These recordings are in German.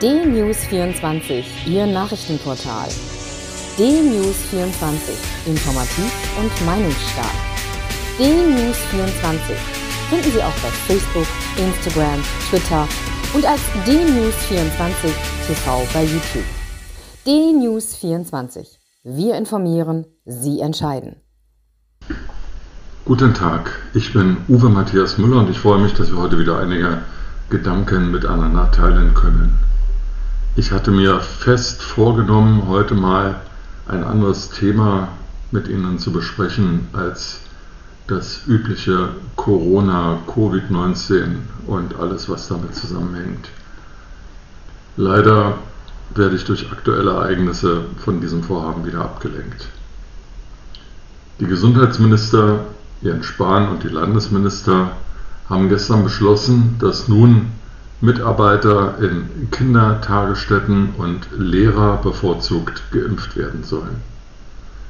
D-News24, Ihr Nachrichtenportal. D-News24, informativ und meinungsstark. D-News24 finden Sie auch bei Facebook, Instagram, Twitter und als D-News24 TV bei YouTube. D-News24. Wir informieren, Sie entscheiden. Guten Tag, ich bin Uwe Matthias Müller und ich freue mich, dass wir heute wieder einige Gedanken miteinander teilen können. Ich hatte mir fest vorgenommen, heute mal ein anderes Thema mit Ihnen zu besprechen als das übliche Corona, Covid-19 und alles, was damit zusammenhängt. Leider werde ich durch aktuelle Ereignisse von diesem Vorhaben wieder abgelenkt. Die Gesundheitsminister Jens Spahn und die Landesminister haben gestern beschlossen, dass nun Mitarbeiter in Kindertagesstätten und Lehrer bevorzugt geimpft werden sollen.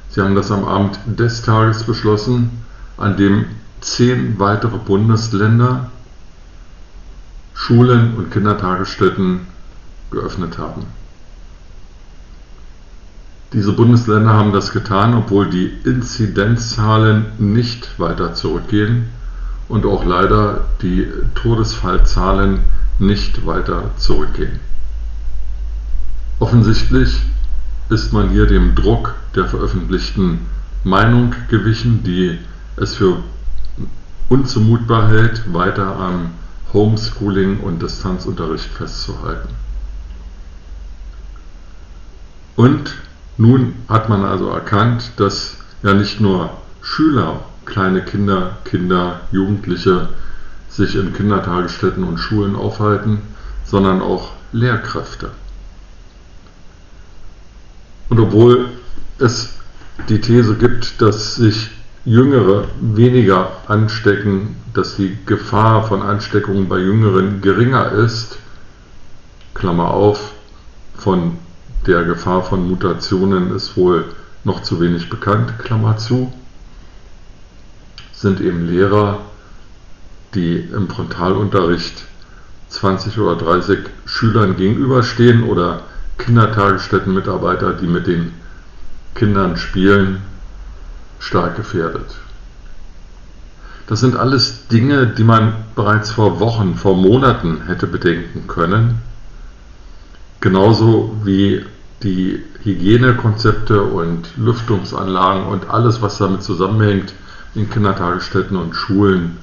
Sie haben das am Abend des Tages beschlossen, an dem zehn weitere Bundesländer Schulen und Kindertagesstätten geöffnet haben. Diese Bundesländer haben das getan, obwohl die Inzidenzzahlen nicht weiter zurückgehen und auch leider die Todesfallzahlen nicht weiter zurückgehen. Offensichtlich ist man hier dem Druck der veröffentlichten Meinung gewichen, die es für unzumutbar hält, weiter am Homeschooling und Distanzunterricht festzuhalten. Und nun hat man also erkannt, dass ja nicht nur Schüler, kleine Kinder, Kinder, Jugendliche sich in Kindertagesstätten und Schulen aufhalten, sondern auch Lehrkräfte. Und obwohl es die These gibt, dass sich Jüngere weniger anstecken, dass die Gefahr von Ansteckungen bei Jüngeren geringer ist, Klammer auf, von der Gefahr von Mutationen ist wohl noch zu wenig bekannt, Klammer zu, sind eben Lehrer, die im Frontalunterricht 20 oder 30 Schülern gegenüberstehen oder Kindertagesstättenmitarbeiter, die mit den Kindern spielen, stark gefährdet. Das sind alles Dinge, die man bereits vor Wochen, vor Monaten hätte bedenken können Genauso wie die Hygienekonzepte und Lüftungsanlagen und alles, was damit zusammenhängt, in Kindertagesstätten und Schulen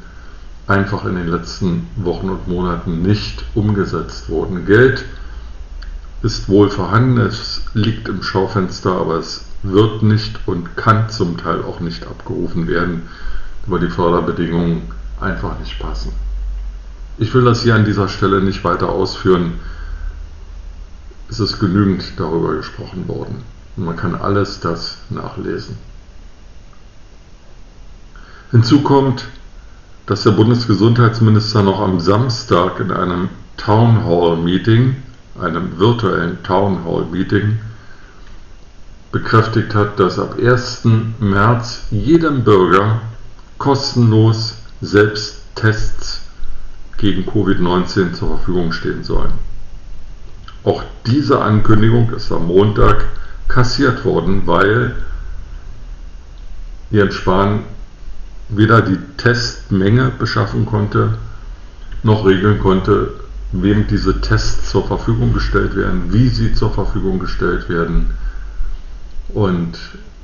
einfach in den letzten Wochen und Monaten nicht umgesetzt wurden. Geld ist wohl vorhanden, es liegt im Schaufenster, aber es wird nicht und kann zum Teil auch nicht abgerufen werden, weil die Förderbedingungen einfach nicht passen. Ich will das hier an dieser Stelle nicht weiter ausführen ist es genügend darüber gesprochen worden. Und man kann alles das nachlesen. Hinzu kommt, dass der Bundesgesundheitsminister noch am Samstag in einem Town Hall Meeting, einem virtuellen Town Hall Meeting, bekräftigt hat, dass ab 1. März jedem Bürger kostenlos Selbsttests gegen Covid-19 zur Verfügung stehen sollen. Auch diese Ankündigung ist am Montag kassiert worden, weil Jens Spahn weder die Testmenge beschaffen konnte, noch regeln konnte, wem diese Tests zur Verfügung gestellt werden, wie sie zur Verfügung gestellt werden und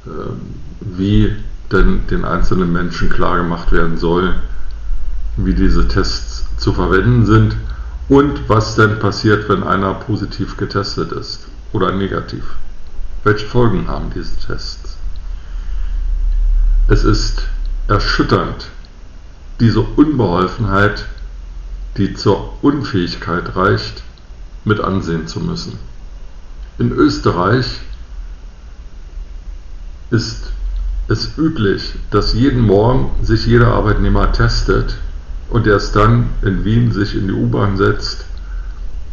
äh, wie denn den einzelnen Menschen klargemacht werden soll, wie diese Tests zu verwenden sind und was denn passiert, wenn einer positiv getestet ist oder negativ? Welche Folgen haben diese Tests? Es ist erschütternd, diese Unbeholfenheit, die zur Unfähigkeit reicht, mit ansehen zu müssen. In Österreich ist es üblich, dass jeden Morgen sich jeder Arbeitnehmer testet und erst dann in Wien sich in die U-Bahn setzt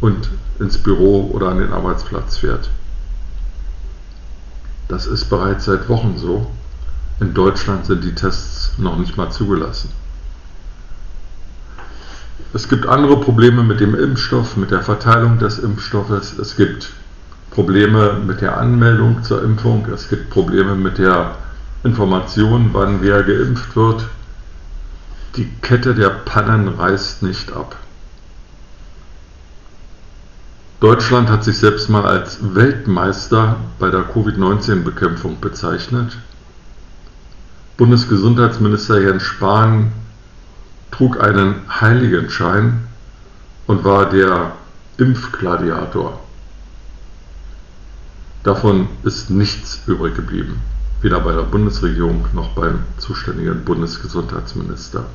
und ins Büro oder an den Arbeitsplatz fährt. Das ist bereits seit Wochen so. In Deutschland sind die Tests noch nicht mal zugelassen. Es gibt andere Probleme mit dem Impfstoff, mit der Verteilung des Impfstoffes. Es gibt Probleme mit der Anmeldung zur Impfung. Es gibt Probleme mit der Information, wann wer geimpft wird. Die Kette der Pannen reißt nicht ab. Deutschland hat sich selbst mal als Weltmeister bei der Covid-19-Bekämpfung bezeichnet. Bundesgesundheitsminister Jens Spahn trug einen Heiligenschein und war der Impfgladiator. Davon ist nichts übrig geblieben, weder bei der Bundesregierung noch beim zuständigen Bundesgesundheitsminister.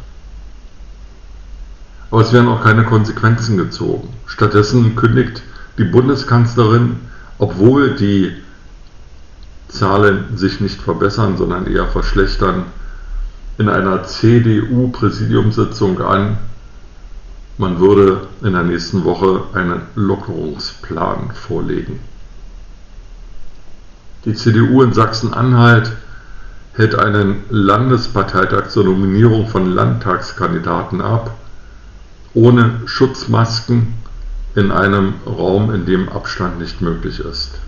Aber es werden auch keine Konsequenzen gezogen. Stattdessen kündigt die Bundeskanzlerin, obwohl die Zahlen sich nicht verbessern, sondern eher verschlechtern, in einer CDU-Präsidiumssitzung an, man würde in der nächsten Woche einen Lockerungsplan vorlegen. Die CDU in Sachsen-Anhalt hält einen Landesparteitag zur Nominierung von Landtagskandidaten ab, ohne Schutzmasken in einem Raum, in dem Abstand nicht möglich ist.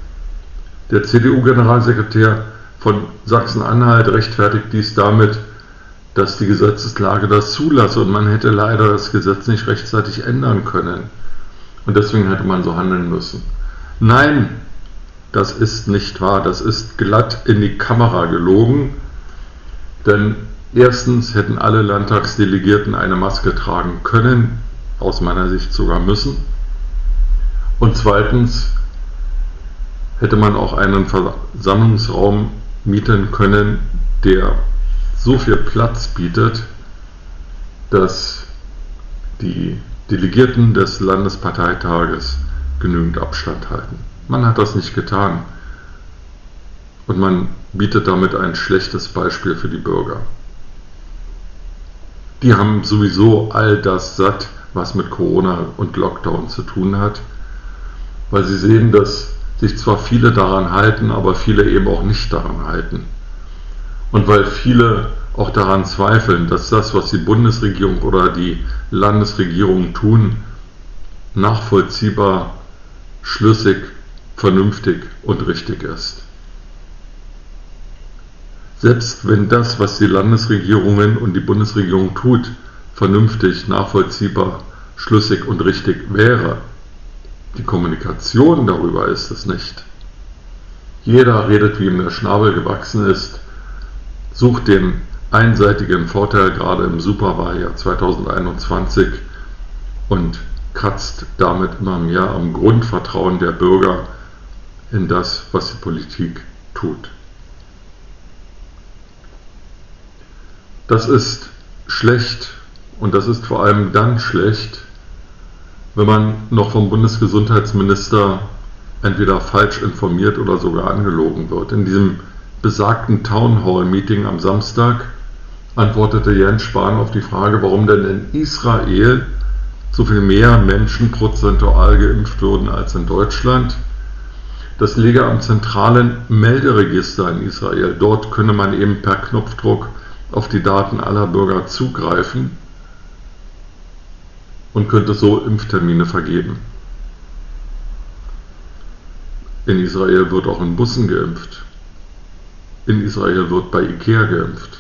Der CDU-Generalsekretär von Sachsen-Anhalt rechtfertigt dies damit, dass die Gesetzeslage das zulasse und man hätte leider das Gesetz nicht rechtzeitig ändern können. Und deswegen hätte man so handeln müssen. Nein, das ist nicht wahr. Das ist glatt in die Kamera gelogen. Denn erstens hätten alle Landtagsdelegierten eine Maske tragen können, aus meiner Sicht sogar müssen. Und zweitens hätte man auch einen Versammlungsraum mieten können, der so viel Platz bietet, dass die Delegierten des Landesparteitages genügend Abstand halten. Man hat das nicht getan und man bietet damit ein schlechtes Beispiel für die Bürger. Die haben sowieso all das satt, was mit Corona und Lockdown zu tun hat, weil sie sehen, dass sich zwar viele daran halten, aber viele eben auch nicht daran halten. Und weil viele auch daran zweifeln, dass das, was die Bundesregierung oder die Landesregierung tun, nachvollziehbar, schlüssig, vernünftig und richtig ist. Selbst wenn das, was die Landesregierungen und die Bundesregierung tut, vernünftig, nachvollziehbar, schlüssig und richtig wäre, die Kommunikation darüber ist es nicht. Jeder redet, wie ihm der Schnabel gewachsen ist sucht den einseitigen Vorteil gerade im Superwahljahr 2021 und kratzt damit immer mehr am Grundvertrauen der Bürger in das, was die Politik tut. Das ist schlecht und das ist vor allem dann schlecht, wenn man noch vom Bundesgesundheitsminister entweder falsch informiert oder sogar angelogen wird. In diesem besagten Townhall-Meeting am Samstag antwortete Jens Spahn auf die Frage, warum denn in Israel so viel mehr Menschen prozentual geimpft würden als in Deutschland. Das liege am zentralen Melderegister in Israel. Dort könne man eben per Knopfdruck auf die Daten aller Bürger zugreifen und könnte so Impftermine vergeben. In Israel wird auch in Bussen geimpft. In Israel wird bei Ikea geimpft.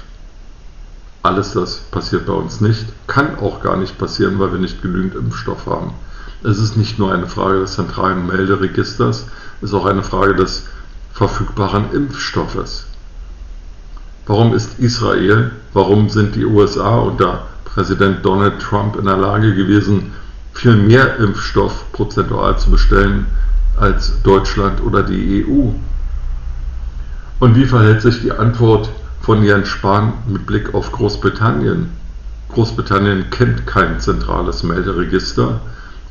Alles das passiert bei uns nicht, kann auch gar nicht passieren, weil wir nicht genügend Impfstoff haben. Es ist nicht nur eine Frage des zentralen Melderegisters, es ist auch eine Frage des verfügbaren Impfstoffes. Warum ist Israel, warum sind die USA unter Präsident Donald Trump in der Lage gewesen, viel mehr Impfstoff prozentual zu bestellen als Deutschland oder die EU? Und wie verhält sich die Antwort von Jens Spahn mit Blick auf Großbritannien? Großbritannien kennt kein zentrales Melderegister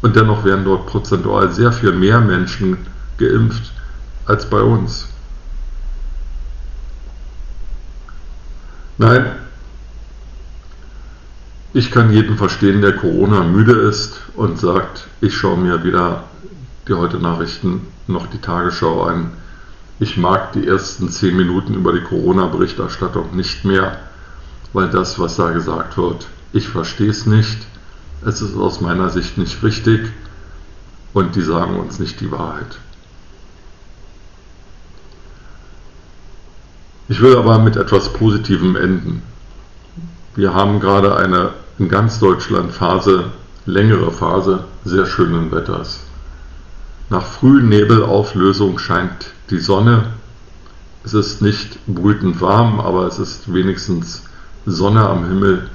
und dennoch werden dort prozentual sehr viel mehr Menschen geimpft als bei uns. Nein, ich kann jeden verstehen, der Corona müde ist und sagt, ich schaue mir weder die heute Nachrichten noch die Tagesschau an ich mag die ersten zehn Minuten über die Corona-Berichterstattung nicht mehr, weil das, was da gesagt wird, ich verstehe es nicht. Es ist aus meiner Sicht nicht richtig und die sagen uns nicht die Wahrheit. Ich will aber mit etwas Positivem enden. Wir haben gerade eine in ganz Deutschland Phase, längere Phase sehr schönen Wetters. Nach frühen Nebelauflösung scheint die Sonne. Es ist nicht brütend warm, aber es ist wenigstens Sonne am Himmel.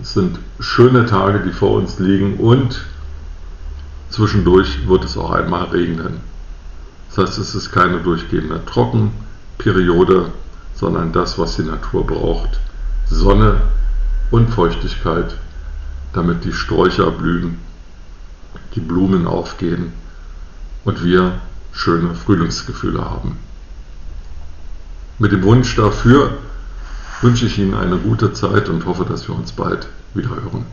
Es sind schöne Tage, die vor uns liegen und zwischendurch wird es auch einmal regnen. Das heißt, es ist keine durchgehende Trockenperiode, sondern das, was die Natur braucht. Sonne und Feuchtigkeit, damit die Sträucher blühen, die Blumen aufgehen und wir schöne Frühlingsgefühle haben. Mit dem Wunsch dafür wünsche ich Ihnen eine gute Zeit und hoffe, dass wir uns bald wieder hören.